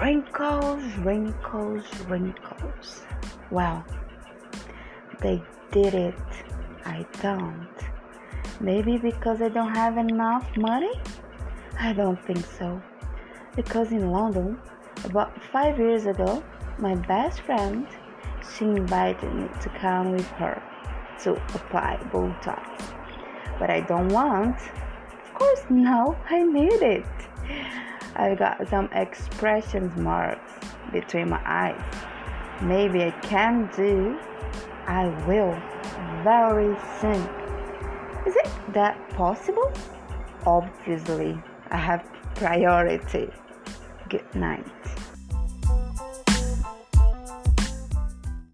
Wrinkles, wrinkles, wrinkles. Well, they did it. I don't. Maybe because I don't have enough money? I don't think so. Because in London, about five years ago, my best friend, she invited me to come with her to apply Botox. But I don't want. Of course, no, I need it. I got some expression marks between my eyes. Maybe I can do. I will very soon. Is it that possible? Obviously, I have priority. Good night.